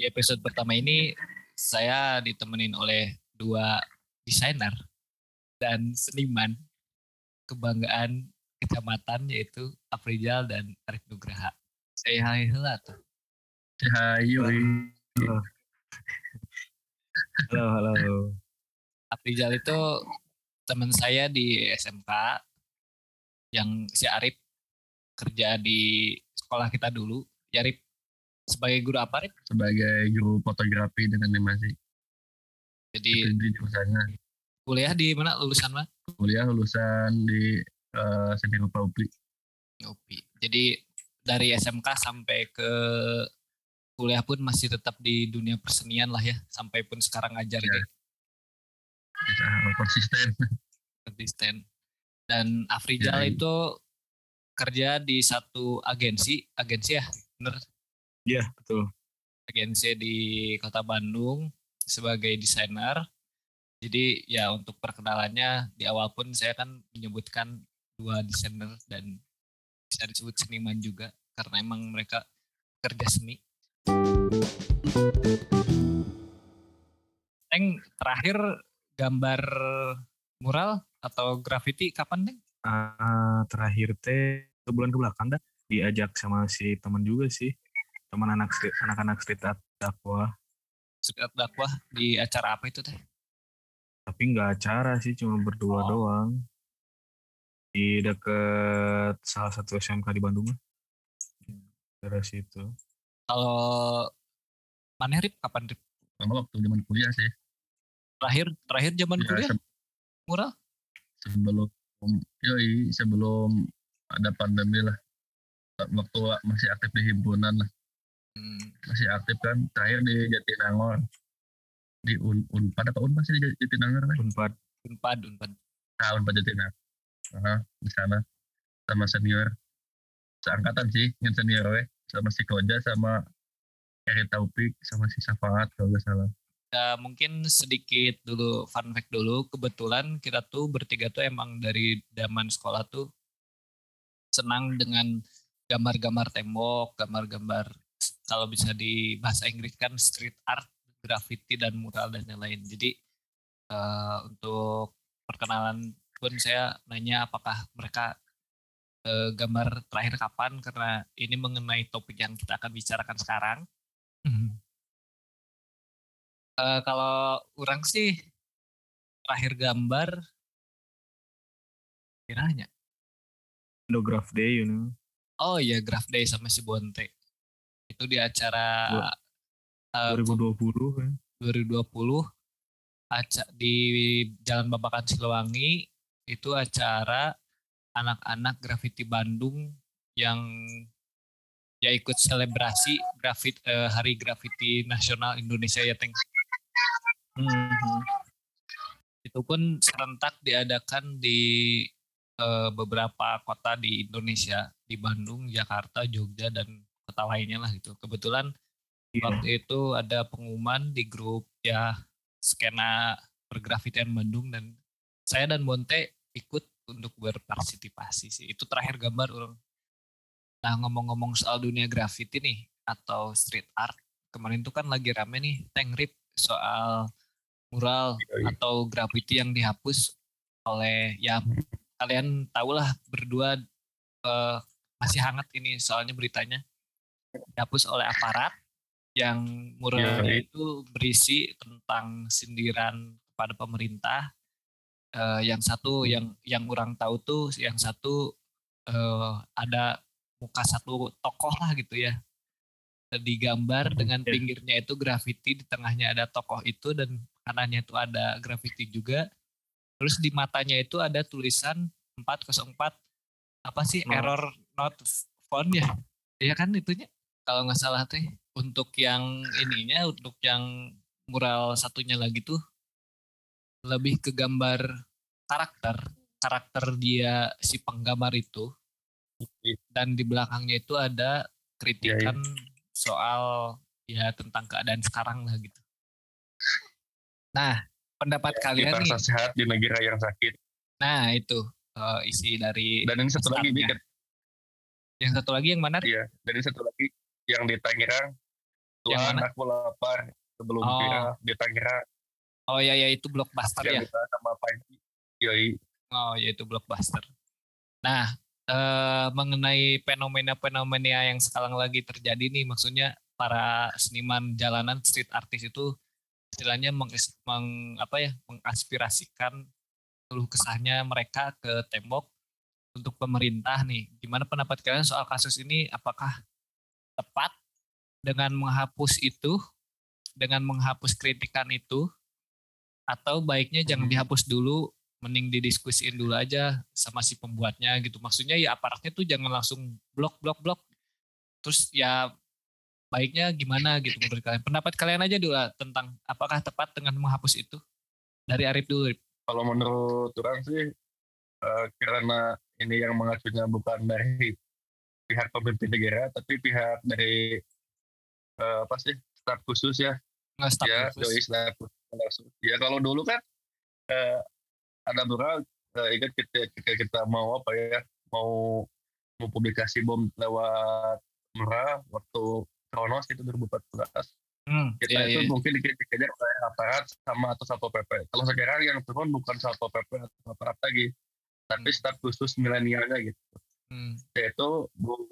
Di episode pertama ini saya ditemenin oleh dua desainer dan seniman kebanggaan kecamatan yaitu Afrizal dan Arif Nugraha. Saya hai heula tuh. Hayu. Halo, halo. Afrizal itu teman saya di SMK yang si Arif kerja di sekolah kita dulu. Ya Arif sebagai guru apa Arif? Sebagai guru fotografi dan animasi. Jadi di jurusannya. kuliah di mana lulusan mana? Kuliah lulusan di uh, Seni Rupa UPI. UPI. Jadi dari SMK sampai ke kuliah pun masih tetap di dunia persenian lah ya, sampai pun sekarang ngajar Ya. Bisa konsisten. konsisten. Dan Afrizal Ya, itu kerja di satu agensi, agensi ya, bener? Iya, betul. Agensi di Kota Bandung sebagai desainer. Jadi ya untuk perkenalannya di awal pun saya kan menyebutkan dua desainer dan bisa disebut seniman juga karena emang mereka kerja seni. Teng terakhir gambar mural atau graffiti kapan Teng? Ah, terakhir teh sebulan ke belakang dah diajak sama si teman juga sih. Teman anak street, anak-anak street art dakwah. Sekat dakwah di acara apa itu teh? Tapi nggak acara sih, cuma berdua Oh. doang. Di deket salah satu SMK di Bandung lah. Daerah situ. Kalau mana Rip? Kapan Rip? Sama waktu zaman kuliah sih. Terakhir terakhir zaman Ya, kuliah se- mural? sebelum yoi sebelum ada pandemi lah. Waktu masih aktif di himpunan lah. Hmm, Masih aktif kan. Terakhir di Jatinangor. Di Un Unpad apa Unpad sih di Jatinangor kan? Unpad. unpad unpad. Ah, Unpad Jatinangor. Aha, di sana sama senior. Seangkatan sih, yang senior we. Sama si Koja, sama Eri Taufik, sama si Safaat kalau nggak salah. Ya, mungkin sedikit dulu fun fact dulu. Kebetulan kita tuh bertiga tuh emang dari zaman sekolah tuh senang dengan gambar-gambar tembok, gambar-gambar kalau bisa di bahasa Inggris kan street art, graffiti dan mural dan lain-lain. Jadi eh, untuk perkenalan pun saya nanya apakah mereka eh, gambar terakhir kapan karena ini mengenai topik yang kita akan bicarakan sekarang. Eh, kalau orang sih terakhir gambar kiranya Photograph Day, you know. oh iya Graph Day sama si Bonte itu di acara eh, 2020 kan. 2020 aca di Jalan Babakan Silewangi itu acara anak-anak graffiti Bandung yang ya ikut selebrasi grafit eh, Hari Graffiti Nasional Indonesia ya Teng. Mhm. Itu pun serentak diadakan di eh, beberapa kota di Indonesia, di Bandung, Jakarta, Jogja dan kota lainnya lah gitu. Kebetulan Iya. waktu itu ada pengumuman di grup ya skena pergrafitian Bandung dan saya dan Bonte ikut untuk berpartisipasi sih. Itu terakhir gambar orang. Nah ngomong-ngomong soal dunia graffiti nih atau street art, kemarin tuh kan lagi rame nih Tank Rip soal mural Yoi. atau graffiti yang dihapus oleh ya kalian tahulah berdua eh, masih hangat ini soalnya beritanya dihapus oleh aparat yang muralnya Yoi. itu berisi tentang sindiran kepada pemerintah Eh, yang satu yang yang orang tahu tuh yang satu eh, ada muka satu tokoh lah gitu ya. Digambar dengan Oke. pinggirnya itu grafiti di tengahnya ada tokoh itu dan kanannya itu ada grafiti juga. Terus di matanya itu ada tulisan 404 apa sih error. not found ya? Ya kan itunya kalau nggak salah teh untuk yang ininya untuk yang mural satunya lagi tuh lebih ke gambar karakter karakter dia si penggambar itu dan di belakangnya itu ada kritikan soal ya tentang keadaan sekarang lah gitu. Nah, pendapat kalian nih. Sehat di negara yang sakit. Nah, itu eh, isi dari Dan ini satu lagi yang satu lagi yang mana? Iya, dan ini satu lagi yang di Tangerang Yang Tuhan mana? aku lapar sebelum Oh. kira di Tangerang Oh ya ya itu blockbuster ya. yang kita sama Panji yoi Oh ya itu blockbuster. Nah eh, mengenai fenomena-fenomena yang sekarang lagi terjadi nih, maksudnya para seniman jalanan street artist itu istilahnya meng, meng- apa ya mengaspirasikan seluruh kesahnya mereka ke tembok untuk pemerintah nih. Gimana pendapat kalian soal kasus ini? Apakah tepat dengan menghapus itu, dengan menghapus kritikan itu, atau baiknya jangan Hmm. dihapus dulu, mending didiskusiin dulu aja sama si pembuatnya gitu. Maksudnya ya aparatnya tuh jangan langsung blok blok blok. Terus ya baiknya gimana gitu menurut kalian? Pendapat kalian aja dulu lah tentang apakah tepat dengan menghapus itu? Dari Arif dulu. Arif. kalau menurut orang sih eh, karena ini yang mengacunya bukan dari pihak pemimpin negara tapi pihak dari eh, apa sih staf khusus ya staf ya khusus. doi staf khusus langsung. ya kalau dulu kan eh, ada mural eh, ingat kita, ketika kita mau apa ya mau mau publikasi bom lewat mural waktu Kronos itu 2014 Hmm, kita iya, itu iya. mungkin dikejar oleh aparat sama atau satpol pp. Kalau sekarang yang turun bukan satpol pp atau aparat lagi, tapi Hmm. staf khusus milenialnya gitu. Hmm. Yaitu Bung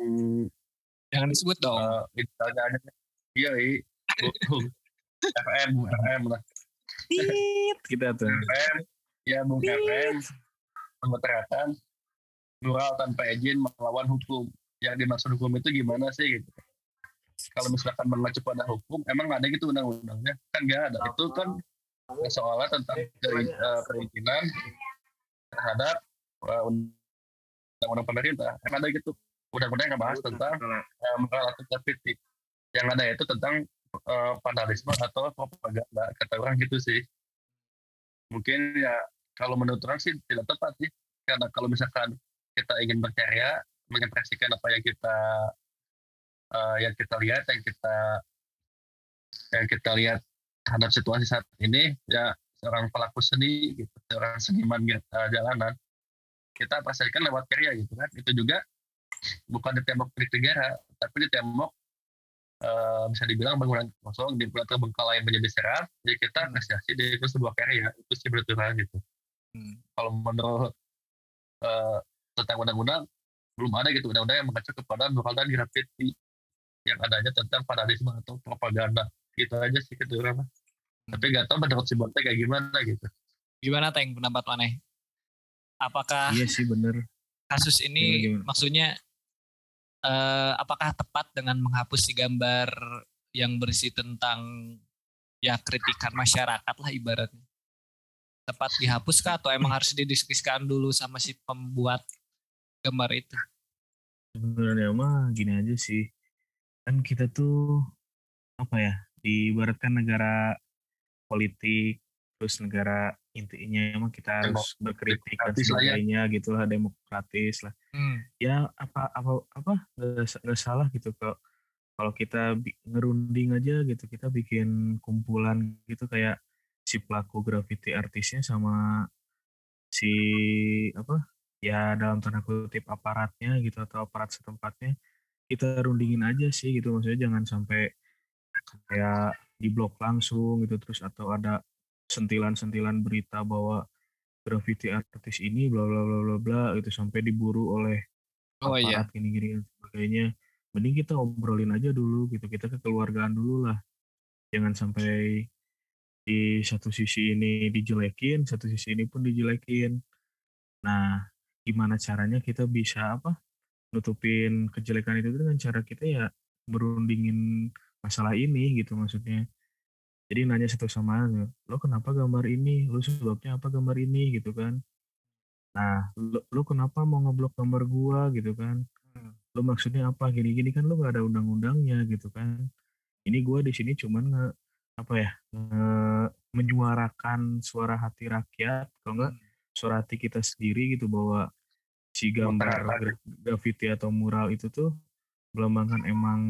Jangan disebut dong. uh, misalnya ada iya i Bung RM Bung RM lah Tit, kita tuh. RM ya Bung RM mengutarakan mural tanpa izin melawan hukum. Yang dimaksud hukum itu gimana sih gitu. Kalau misalkan mengacu pada hukum, emang ada gitu undang-undangnya? Kan nggak ada. Itu kan soalnya tentang dari uh, perizinan terhadap uh, undang-undang pemerintah. Emang ada gitu. Undang-undang yang bahas tentang uh, moral atau kritik. Yang ada itu tentang uh, vandalisme atau propaganda. Kata orang gitu sih. Mungkin ya kalau menurut orang sih tidak tepat sih. Karena kalau misalkan kita ingin berkarya, mengekspresikan apa yang kita uh, yang kita lihat, yang kita yang kita lihat terhadap situasi saat ini, ya seorang pelaku seni, gitu, seorang seniman uh, jalanan, kita pastikan lewat karya gitu kan. Itu juga bukan di tembok negara, tapi di tembok uh, bisa dibilang bangunan kosong, di pulau terbengkalai menjadi seram, jadi kita apresiasi di itu sebuah karya, itu sih menurut orang gitu. Hmm. Kalau menurut uh, tentang undang-undang, belum ada gitu undang-undang yang mengacu kepada dan graffiti yang adanya tentang vandalisme atau propaganda gitu aja sih gitu orang mah. tapi nggak tahu menurut si Bonte kayak gimana gitu Gimana Teng pendapat mana? Apakah Iya sih bener. kasus ini Gimana, gimana? maksudnya eh, apakah tepat dengan menghapus si gambar yang berisi tentang ya kritikan masyarakat lah ibaratnya tepat dihapus kah atau emang harus didiskusikan dulu sama si pembuat gambar itu Sebenarnya mah gini aja sih. Kan kita tuh apa ya? Diibaratkan negara politik terus negara intinya emang kita harus berkritik dan demokratis lah ya. sebagainya gitulah demokratis lah. hmm. ya apa apa apa nggak sa- nggak salah gitu kalau kalau kita ngerunding aja gitu kita bikin kumpulan gitu kayak si pelaku graffiti artisnya sama si apa ya dalam tanda kutip aparatnya gitu atau aparat setempatnya kita rundingin aja sih gitu maksudnya jangan sampai kayak diblok langsung gitu terus atau ada sentilan-sentilan berita bahwa graffiti artis ini bla bla bla bla bla gitu sampai diburu oleh oh iya aparat gini-gini dan sebagainya. Mending kita obrolin aja dulu gitu. Kita kekeluargaan dulu lah. Jangan sampai di satu sisi ini dijelekin, satu sisi ini pun dijelekin. Nah, gimana caranya kita bisa apa? Nutupin kejelekan itu dengan cara kita ya berundingin masalah ini gitu maksudnya. Jadi nanya satu sama lain, lo kenapa gambar ini? Lo sebabnya apa gambar ini gitu kan? Nah, lo, lo kenapa mau ngeblok gambar gua gitu kan? Hmm. Lo maksudnya apa? Gini-gini kan lo gak ada undang-undangnya gitu kan? Ini gua di sini cuman nge, apa ya? nge- menyuarakan suara hati rakyat, kalau enggak suara hati kita sendiri gitu bahwa si gambar graffiti atau mural itu tuh melambangkan emang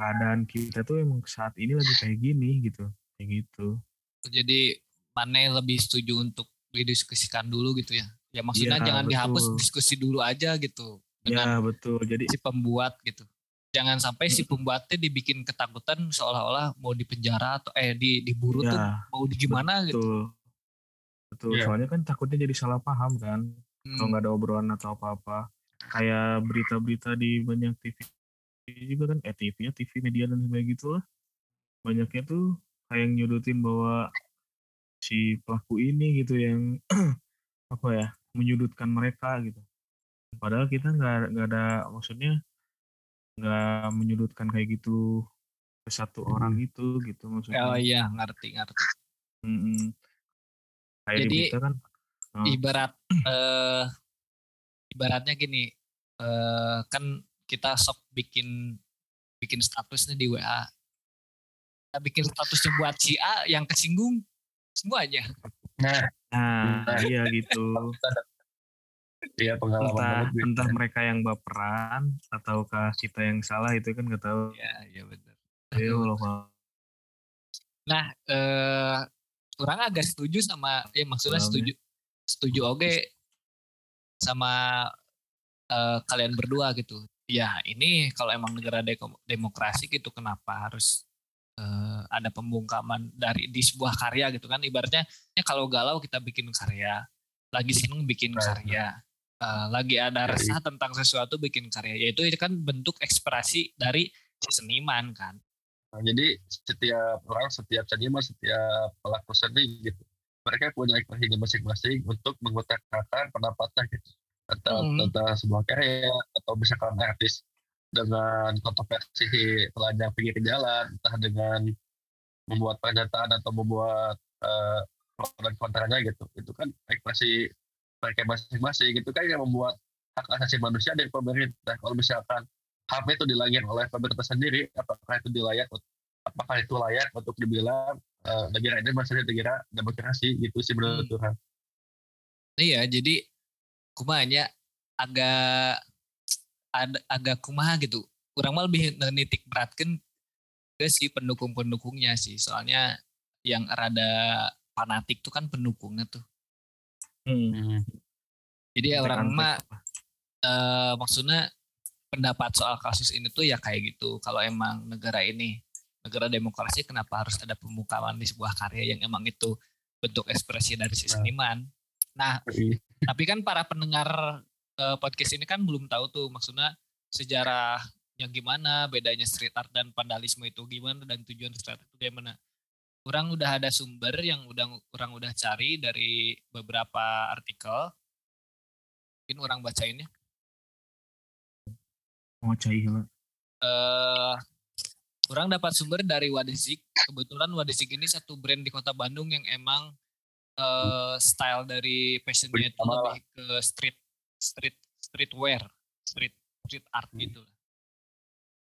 keadaan kita tuh emang saat ini lagi kayak gini gitu, kayak gitu. jadi mana lebih setuju untuk didiskusikan dulu gitu ya ya maksudnya Iya, jangan dihapus betul. diskusi dulu aja gitu dengan Ya betul. Jadi si pembuat gitu jangan sampai si pembuatnya dibikin ketakutan seolah-olah mau dipenjara atau eh di diburu Ya, tuh mau di gimana gitu. Betul. Betul. Iya. Soalnya kan takutnya jadi salah paham kan. Hmm. Kalau nggak ada obrolan atau apa-apa. Kayak berita-berita di banyak TV juga kan. Eh TV ya, TV media dan sebagainya gitu lah. Banyaknya tuh kayak nyudutin bahwa si pelaku ini gitu yang apa ya menyudutkan mereka gitu. Padahal kita nggak nggak ada maksudnya nggak menyudutkan kayak gitu ke satu orang itu gitu maksudnya. Oh iya ngerti ngerti. Mm-mm. Kayak di Jadi, kan. Oh, Ibarat eh ibaratnya gini eh kan kita sok bikin bikin status nih di WA. Kita bikin statusnya buat si A yang kesinggung semuanya. Nah, nah, iya gitu. iya pengalaman entah banget entah mereka yang baperan ataukah kita yang salah itu kan nggak tahu. Iya iya benar. Ya Allah. Nah, eh orang agak setuju sama ya maksudnya setuju setuju oke sama eh, kalian berdua gitu. Ya, ini kalau emang negara demokrasi gitu kenapa harus eh, ada pembungkaman dari di sebuah karya gitu kan ibaratnya ya kalau galau kita bikin karya, lagi seneng bikin karya. Eh, lagi ada resah tentang sesuatu bikin karya yaitu itu kan bentuk ekspresi dari seniman kan Nah, jadi setiap orang, setiap seniman, setiap pelaku seni gitu, mereka punya ekspresinya masing-masing untuk mengutarakan pendapatnya gitu. Atau Hmm. tentang sebuah karya, atau misalkan artis dengan kontroversi telanjang pinggir jalan, entah dengan membuat pernyataan atau membuat eh, pro dan kontranya gitu. Itu kan ekspresi mereka masing-masing gitu kan yang membuat hak asasi manusia dari pemerintah. Kalau misalkan HAM itu dilanggar oleh pemerintah sendiri, apakah itu dilayak, apakah itu layak untuk dibilang eh, negara ini masih negara demokrasi gitu sih menurut Hmm. Tuhan. Iya, jadi kumanya agak ada agak kumaha gitu. Kurang mah lebih nitik beratkan ke si pendukung-pendukungnya sih. Soalnya yang rada fanatik tuh kan pendukungnya tuh. Hmm. Jadi ya Kontek-kontek orang mah eh, maksudnya pendapat soal kasus ini tuh ya kayak gitu. Kalau emang negara ini negara demokrasi kenapa harus ada pembukaan di sebuah karya yang emang itu bentuk ekspresi dari si Nah. seniman. Nah, Iya. Tapi kan para pendengar eh, podcast ini kan belum tahu tuh maksudnya sejarah yang gimana bedanya street art dan vandalisme itu gimana dan tujuan street art itu gimana. Orang udah ada sumber yang udah orang udah cari dari beberapa artikel. Mungkin orang bacain ya. Mau cai lah. eh orang dapat sumber dari Wadesik. Kebetulan Wadesik ini satu brand di kota Bandung yang emang eh style dari fashionnya itu lebih ke street street streetwear, street street art Hmm. gitu.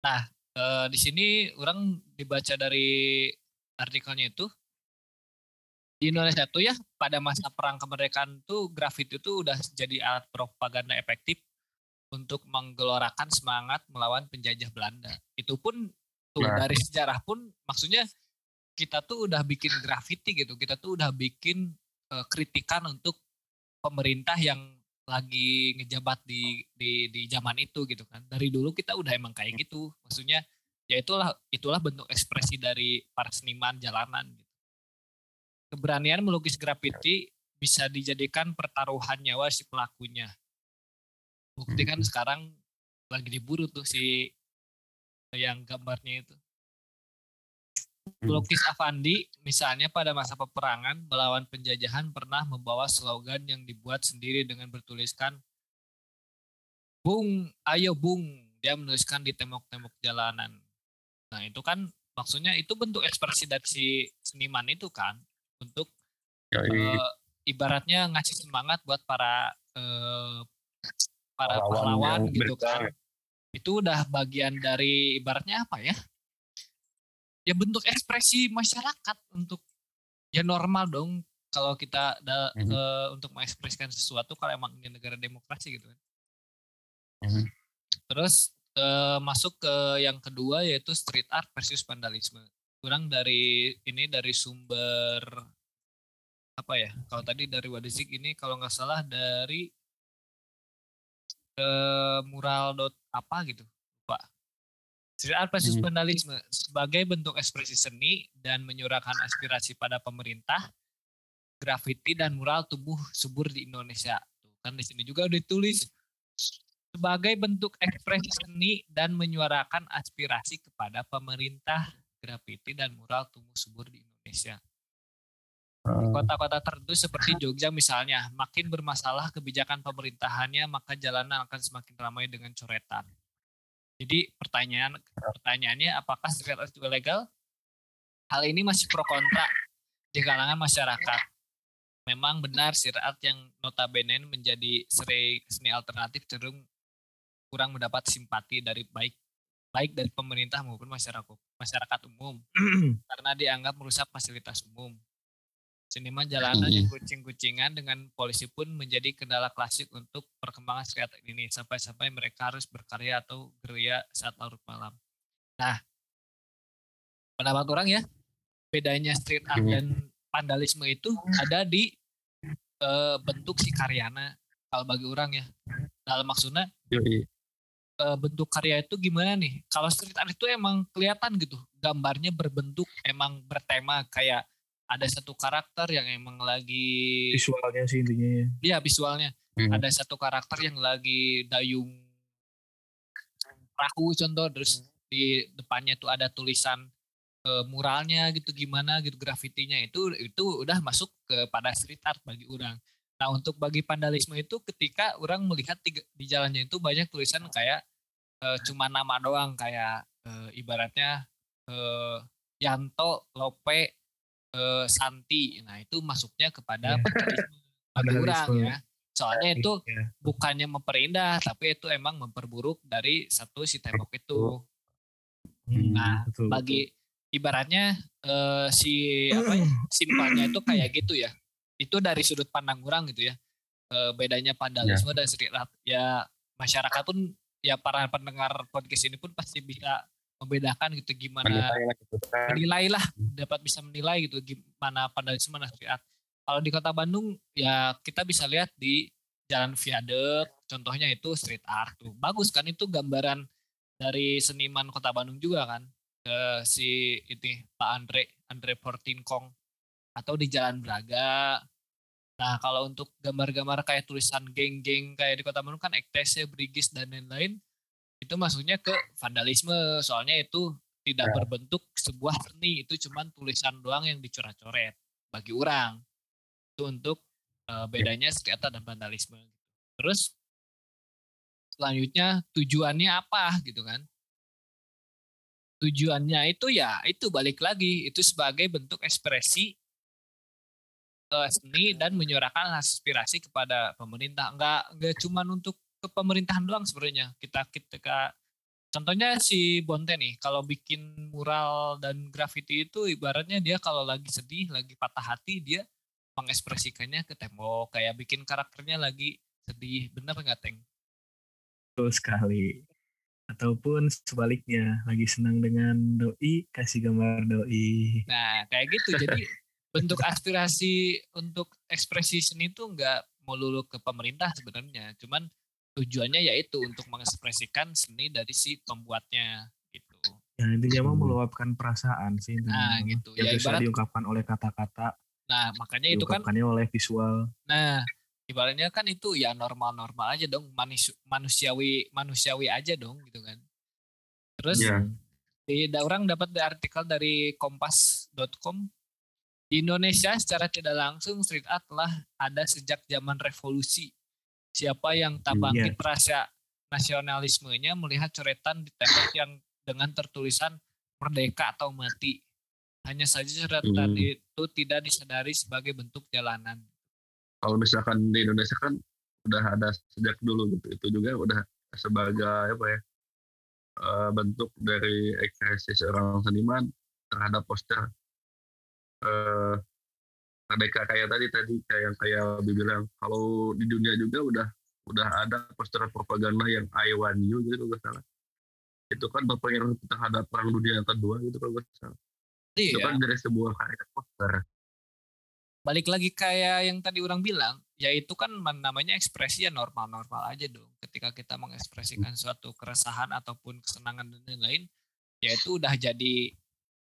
Nah, eh, di sini orang dibaca dari artikelnya itu di Indonesia tuh ya pada masa perang kemerdekaan tuh graffiti itu udah jadi alat propaganda efektif untuk menggelorakan semangat melawan penjajah Belanda. Itu pun tuh Nah. dari sejarah pun maksudnya kita tuh udah bikin graffiti gitu. Kita tuh udah bikin eh, kritikan untuk pemerintah yang lagi ngejabat di di di zaman itu gitu kan. Dari dulu kita udah emang kayak gitu. Maksudnya ya itulah itulah bentuk ekspresi dari para seniman jalanan gitu. Keberanian melukis graffiti bisa dijadikan pertaruhan nyawa si pelakunya. Bukti kan sekarang lagi diburu tuh si yang gambarnya itu. Pelukis Avandi misalnya pada masa peperangan melawan penjajahan pernah membawa slogan yang dibuat sendiri dengan bertuliskan Bung, ayo Bung. Dia menuliskan di tembok-tembok jalanan. Nah itu kan maksudnya itu bentuk ekspresi dari si seniman itu kan. Untuk Yoi. eh, ibaratnya ngasih semangat buat para eh, para Pahlawan gitu kan. Itu udah bagian dari ibaratnya apa ya? Ya bentuk ekspresi masyarakat untuk ya normal dong kalau kita da- Mhm. eh, untuk mengekspresikan sesuatu kalau emang ini negara demokrasi gitu kan. Mhm. Terus eh, masuk ke yang kedua yaitu street art versus vandalisme. Kurang dari ini dari sumber apa ya? Kalau tadi dari Wadesik ini kalau nggak salah dari eh, mural dot apa gitu. Street art versus hmm. vandalisme sebagai bentuk ekspresi seni dan menyuarakan aspirasi pada pemerintah, grafiti dan mural tumbuh subur di Indonesia. Tuh, kan di sini juga udah ditulis sebagai bentuk ekspresi seni dan menyuarakan aspirasi kepada pemerintah, grafiti dan mural tumbuh subur di Indonesia. Hmm. Kota-kota tertentu seperti Jogja misalnya, makin bermasalah kebijakan pemerintahannya, maka jalanan akan semakin ramai dengan coretan. Jadi pertanyaan pertanyaannya apakah art juga legal? Hal ini masih pro kontra di kalangan masyarakat. Memang benar art yang notabene menjadi seni alternatif cenderung kurang mendapat simpati dari baik baik dari pemerintah maupun masyarakat masyarakat umum karena dianggap merusak fasilitas umum. Seniman jalanan yang kucing-kucingan dengan polisi pun menjadi kendala klasik untuk perkembangan street ini sampai-sampai mereka harus berkarya atau gerilya saat larut malam. Nah, pendapat orang ya, bedanya street art dan vandalisme itu ada di uh, bentuk si karyana kalau bagi orang ya. Dalam maksudnya uh, bentuk karya itu gimana nih? Kalau street art itu emang kelihatan gitu, gambarnya berbentuk emang bertema kayak ada satu karakter yang emang lagi visualnya sih intinya ya. Iya visualnya. Hmm. Ada satu karakter yang lagi dayung perahu contoh terus di depannya tuh ada tulisan uh, muralnya gitu gimana gitu grafitinya itu itu udah masuk kepada street art bagi orang. Nah untuk bagi vandalisme itu ketika orang melihat di, di jalannya itu banyak tulisan kayak uh, cuma nama doang kayak uh, ibaratnya uh, Yanto Lope uh, Santi. Nah itu masuknya kepada yeah. orang ya. Soalnya itu yeah. bukannya memperindah, tapi itu emang memperburuk dari satu si tembok itu. Hmm, nah betul, bagi betul. ibaratnya uh, si apa ya, simpelnya itu kayak gitu ya. Itu dari sudut pandang orang gitu ya. Uh, bedanya vandalisme yeah. dan street art. Ya masyarakat pun ya para pendengar podcast ini pun pasti bisa membedakan gitu gimana menilai, gitu, kan. menilai lah hmm. dapat bisa menilai gitu gimana vandalisme mana art. Kalau di kota Bandung ya kita bisa lihat di Jalan Viaduk contohnya itu street art tuh. Bagus kan itu gambaran dari seniman kota Bandung juga kan. Ke si ini Pak Andre Andre Portinkong atau di Jalan Braga Nah, kalau untuk gambar-gambar kayak tulisan geng-geng kayak di Kota Bandung kan ektese, brigis dan lain-lain itu masuknya ke vandalisme. Soalnya itu tidak ya. berbentuk sebuah seni, itu cuma tulisan doang yang dicoret-coret bagi orang. Itu untuk uh, bedanya street dan vandalisme. Terus selanjutnya tujuannya apa gitu kan? Tujuannya itu ya itu balik lagi itu sebagai bentuk ekspresi uh, seni dan menyuarakan aspirasi kepada pemerintah. Enggak enggak cuma untuk ke pemerintahan doang sebenarnya. Kita ketika contohnya si Bonte nih, kalau bikin mural dan graffiti itu ibaratnya dia kalau lagi sedih, lagi patah hati dia mengekspresikannya ke tembok, kayak bikin karakternya lagi sedih. Benar nggak, Teng? Betul sekali. Ataupun sebaliknya, lagi senang dengan doi, kasih gambar doi. Nah, kayak gitu. Jadi bentuk aspirasi untuk ekspresi seni itu enggak melulu ke pemerintah sebenarnya cuman tujuannya yaitu untuk mengekspresikan seni dari si pembuatnya gitu. Ya intinya mau meluapkan perasaan sih nah gitu. yang ya bisa ibarat, diungkapkan oleh kata-kata. Nah makanya itu kan oleh visual. Nah ibaratnya kan itu ya normal-normal aja dong manus, manusiawi manusiawi aja dong gitu kan. Terus yeah. di orang dapat di artikel dari kompas.com di Indonesia secara tidak langsung street art telah ada sejak zaman revolusi. Siapa yang tak hmm, bangkit yeah. rasa nasionalismenya melihat coretan di tembok yang dengan tertulisan merdeka atau mati. Hanya saja coretan hmm. itu tidak disadari sebagai bentuk jalanan. Kalau misalkan di Indonesia kan udah ada sejak dulu gitu. Itu juga udah sebagai apa ya? Eh, bentuk dari ekspresi seorang seniman terhadap poster uh, mereka kayak tadi tadi kayak yang kayak bilang kalau di dunia juga udah udah ada poster propaganda yang I want you gitu kalau salah. Itu kan berpengaruh terhadap perang dunia yang kedua gitu kalau nggak salah. Iya. itu kan dari sebuah karya poster. Balik lagi kayak yang tadi orang bilang yaitu kan namanya ekspresi ya normal-normal aja dong. Ketika kita mengekspresikan suatu keresahan ataupun kesenangan dan lain-lain ya itu udah jadi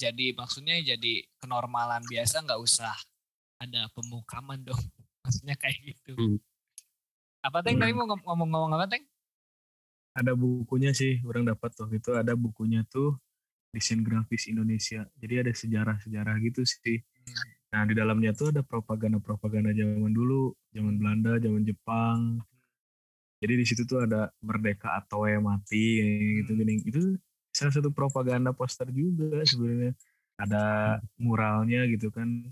jadi maksudnya jadi kenormalan biasa nggak usah ada pemukaman dong. Maksudnya kayak gitu. Hmm. apa teng? Tadi Hmm. mau ngom- ngomong-ngomong apa teng? Ada bukunya sih orang dapat waktu itu. Ada bukunya tuh desain grafis Indonesia. Jadi ada sejarah-sejarah gitu sih. Nah di dalamnya tuh ada propaganda-propaganda zaman dulu zaman Belanda zaman Jepang. Jadi di situ tuh ada merdeka atau ya mati gitu Hmm. gini itu salah satu propaganda poster juga sebenarnya. Ada muralnya gitu kan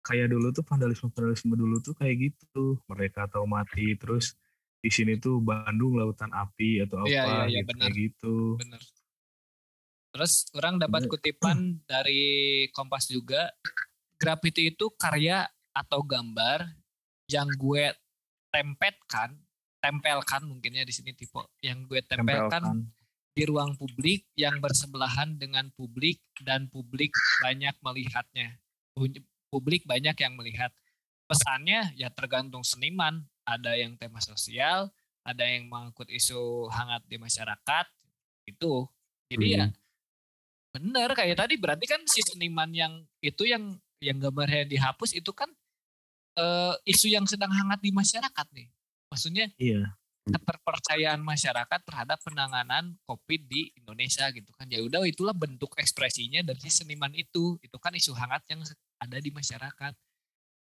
kayak dulu tuh vandalisme vandalisme dulu tuh kayak gitu mereka atau mati terus di sini tuh Bandung lautan api atau apa Iya, iya, iya, gitu benar. kayak gitu bener terus orang dapat Bener. kutipan dari Kompas juga graffiti itu karya atau gambar yang gue tempelkan tempelkan mungkinnya di sini tipe yang gue tempelkan tempelkan di ruang publik yang bersebelahan dengan publik dan publik banyak melihatnya. Pu- Publik banyak yang melihat. Pesannya ya tergantung seniman. Ada yang tema sosial, ada yang mengangkut isu hangat di masyarakat. Itu. Jadi ya bener kayak tadi berarti kan si seniman yang itu yang yang gambarnya dihapus itu kan eh, isu yang sedang hangat di masyarakat nih. Maksudnya iya keterpercayaan masyarakat terhadap penanganan COVID di Indonesia gitu kan. Ya udah itulah bentuk ekspresinya dari si seniman itu. Itu kan isu hangat yang ada di masyarakat.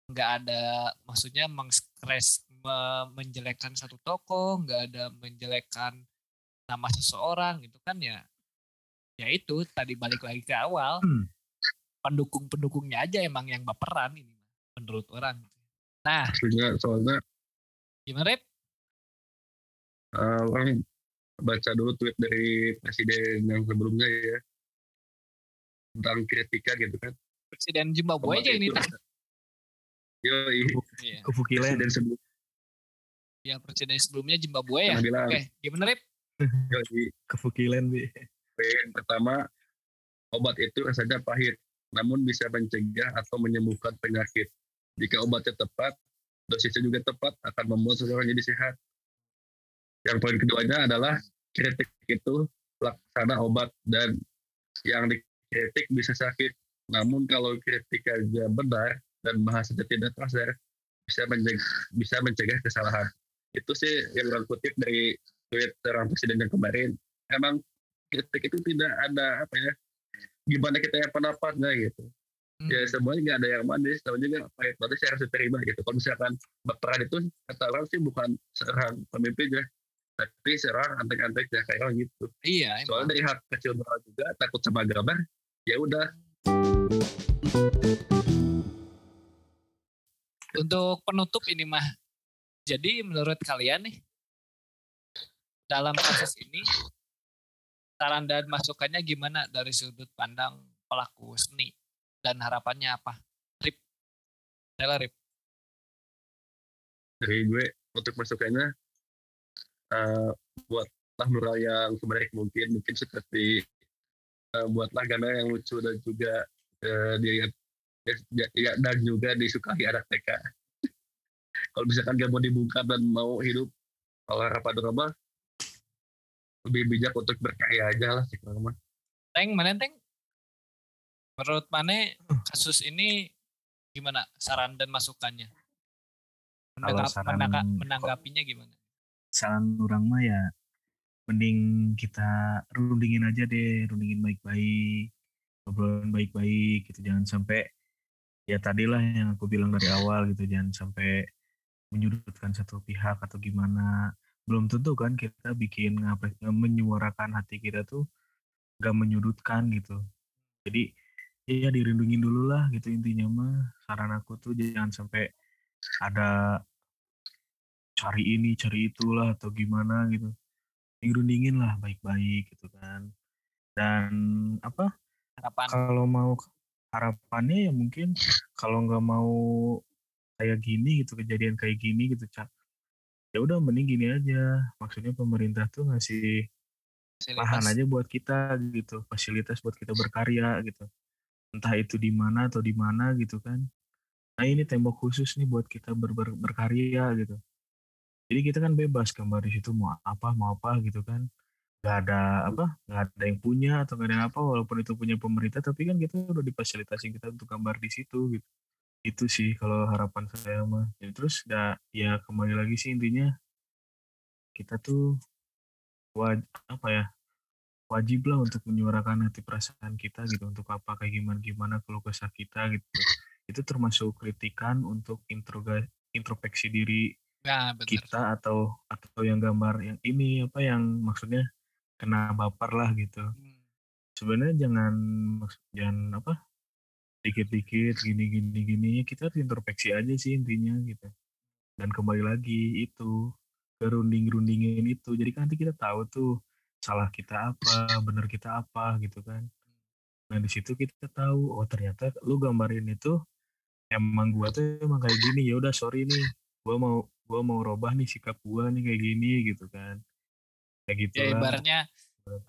Nggak ada maksudnya mengskres me- menjelekkan satu tokoh, nggak ada menjelekkan nama seseorang gitu kan ya. Ya itu tadi balik lagi ke awal. Hmm. Pendukung-pendukungnya aja emang yang baperan ini menurut orang. Nah, Maksudnya soalnya gimana Rip? eh, orang baca dulu tweet dari presiden yang sebelumnya ya tentang kritika gitu kan. Presiden Zimbabwe aja ini. Yo, Iya. kefukilan presiden sebelumnya Ya presiden sebelumnya Zimbabwe ya. bilang, Oke, gimana Rip? yo, kefukilan bi poin pertama obat itu rasanya pahit, namun bisa mencegah atau menyembuhkan penyakit. Jika obatnya tepat, dosisnya juga tepat akan membuat seseorang jadi sehat. Yang poin keduanya adalah kritik itu laksana obat dan yang dikritik bisa sakit. Namun kalau kritik aja benar dan bahasanya tidak kasar, bisa mencegah, bisa mencegah kesalahan. Itu sih yang orang kutip dari tweet seorang presiden yang kemarin. Emang kritik itu tidak ada apa ya gimana kita yang pendapatnya gitu Hmm. ya semuanya nggak ada yang manis tapi juga pahit manis harus diterima gitu kalau misalkan baperan itu kata orang sih bukan serang pemimpinnya tapi serang antek-anteknya kayak orang gitu Iya, emang. soalnya dari hak kecil juga takut sama gambar ya udah Untuk penutup ini mah. Jadi menurut kalian nih dalam kasus ini saran dan masukannya gimana dari sudut pandang pelaku seni dan harapannya apa? Rip. Tela Rip. dari gue untuk masukannya eh, buatlah mural yang sebaik mungkin mungkin seperti eh, buatlah gambar yang lucu dan juga eh, dilihat ya, ya, dan juga disukai anak TK kalau misalkan gak mau dibungkam dan mau hidup kalau harapan rumah lebih bijak untuk berkarya aja lah sih kalau mah. Teng, mana Teng? Menurut mana kasus ini gimana saran dan masukannya? Kalau Menangga- saran- menangga- menanggapinya gimana? saran orang mah ya mending kita rundingin aja deh rundingin baik-baik obrolan baik-baik gitu. Jangan sampai ya tadilah yang aku bilang dari awal gitu jangan sampai menyudutkan satu pihak atau gimana. Belum tentu kan kita bikin ngapa menyuarakan hati kita tuh gak menyudutkan gitu. Jadi ya dirindungin dulu lah gitu intinya mah. Saran aku tuh jangan sampai ada cari ini cari itulah atau gimana gitu. Dirundingin lah baik-baik gitu kan. Dan apa Harapan? Kalau mau harapannya ya mungkin kalau nggak mau kayak gini gitu kejadian kayak gini gitu cak ya udah mending gini aja. Maksudnya pemerintah tuh ngasih lahan fasilitas. aja buat kita gitu fasilitas buat kita berkarya gitu. Entah itu di mana atau di mana gitu kan. Nah ini tembok khusus nih buat kita ber- ber- berkarya gitu. Jadi kita kan bebas gambar di situ mau apa mau apa gitu kan nggak ada apa nggak ada yang punya atau nggak ada yang apa walaupun itu punya pemerintah tapi kan kita udah difasilitasi kita untuk gambar di situ gitu. Itu sih kalau harapan saya mah. Ya, terus ya, ya kembali lagi sih intinya kita tuh waj apa ya wajib lah untuk menyuarakan hati perasaan kita gitu untuk apa kayak gimana gimana kalau kesah kita gitu. Itu termasuk kritikan untuk introga, introspeksi diri nah, kita atau atau yang gambar yang ini apa yang maksudnya kena baper lah gitu. Hmm. Sebenarnya jangan jangan apa dikit-dikit gini gini gini kita introspeksi aja sih intinya gitu. Dan kembali lagi itu gerunding-gerundingin itu. Jadi kan nanti kita tahu tuh salah kita apa, benar kita apa gitu kan. Nah di situ kita tahu oh ternyata lu gambarin itu emang gua tuh emang kayak gini ya udah sorry nih gua mau gua mau robah nih sikap gua nih kayak gini gitu kan kayak gitu ya ibaratnya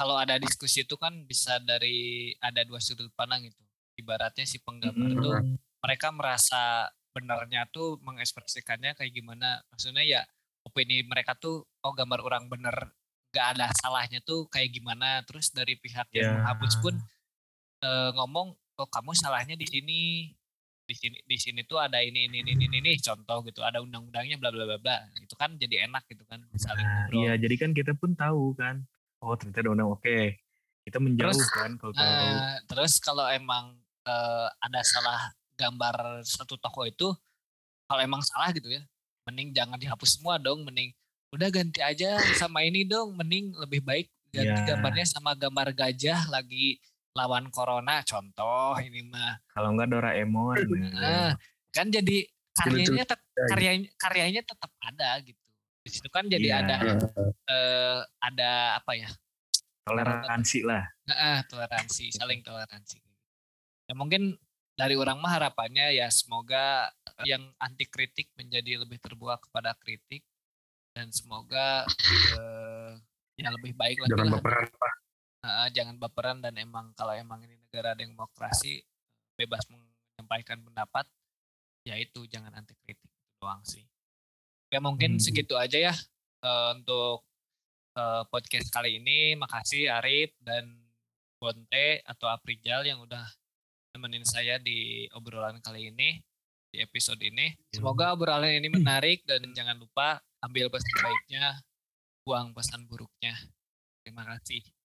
kalau ada diskusi itu kan bisa dari ada dua sudut pandang itu ibaratnya si penggambar hmm. tuh mereka merasa benarnya tuh mengekspresikannya kayak gimana maksudnya ya opini mereka tuh oh gambar orang bener gak ada salahnya tuh kayak gimana terus dari pihak yeah. yang ya. menghapus pun e, ngomong oh kamu salahnya di sini di sini di sini tuh ada ini ini ini ini, ini contoh gitu ada undang-undangnya bla bla bla bla. Itu kan jadi enak gitu kan saling nah, iya jadi kan kita pun tahu kan oh ternyata ada undang oke kita menjauh terus, kan kalau uh, terus kalau emang uh, ada salah gambar satu toko itu kalau emang salah gitu ya mending jangan dihapus semua dong mending udah ganti aja sama ini dong mending lebih baik ganti yeah. gambarnya sama gambar gajah lagi lawan corona contoh ini mah. Kalau enggak Doraemon nah, kan jadi karyanya tetap karyanya karyanya tetap ada gitu. Di situ kan jadi yeah. ada uh, ada apa ya? Toleransi lah. Nah, toleransi saling toleransi. Ya mungkin dari orang mah harapannya ya semoga yang anti kritik menjadi lebih terbuka kepada kritik dan semoga uh, ya lebih baik lagi jangan baperan pak uh, jangan baperan dan emang kalau emang ini negara demokrasi bebas menyampaikan pendapat ya itu jangan anti kritik doang sih ya mungkin hmm. segitu aja ya uh, untuk uh, podcast kali ini makasih Arif dan Bonte atau Aprijal yang udah nemenin saya di obrolan kali ini di episode ini. Semoga obrolan ini menarik dan jangan lupa ambil pesan baiknya, buang pesan buruknya. Terima kasih.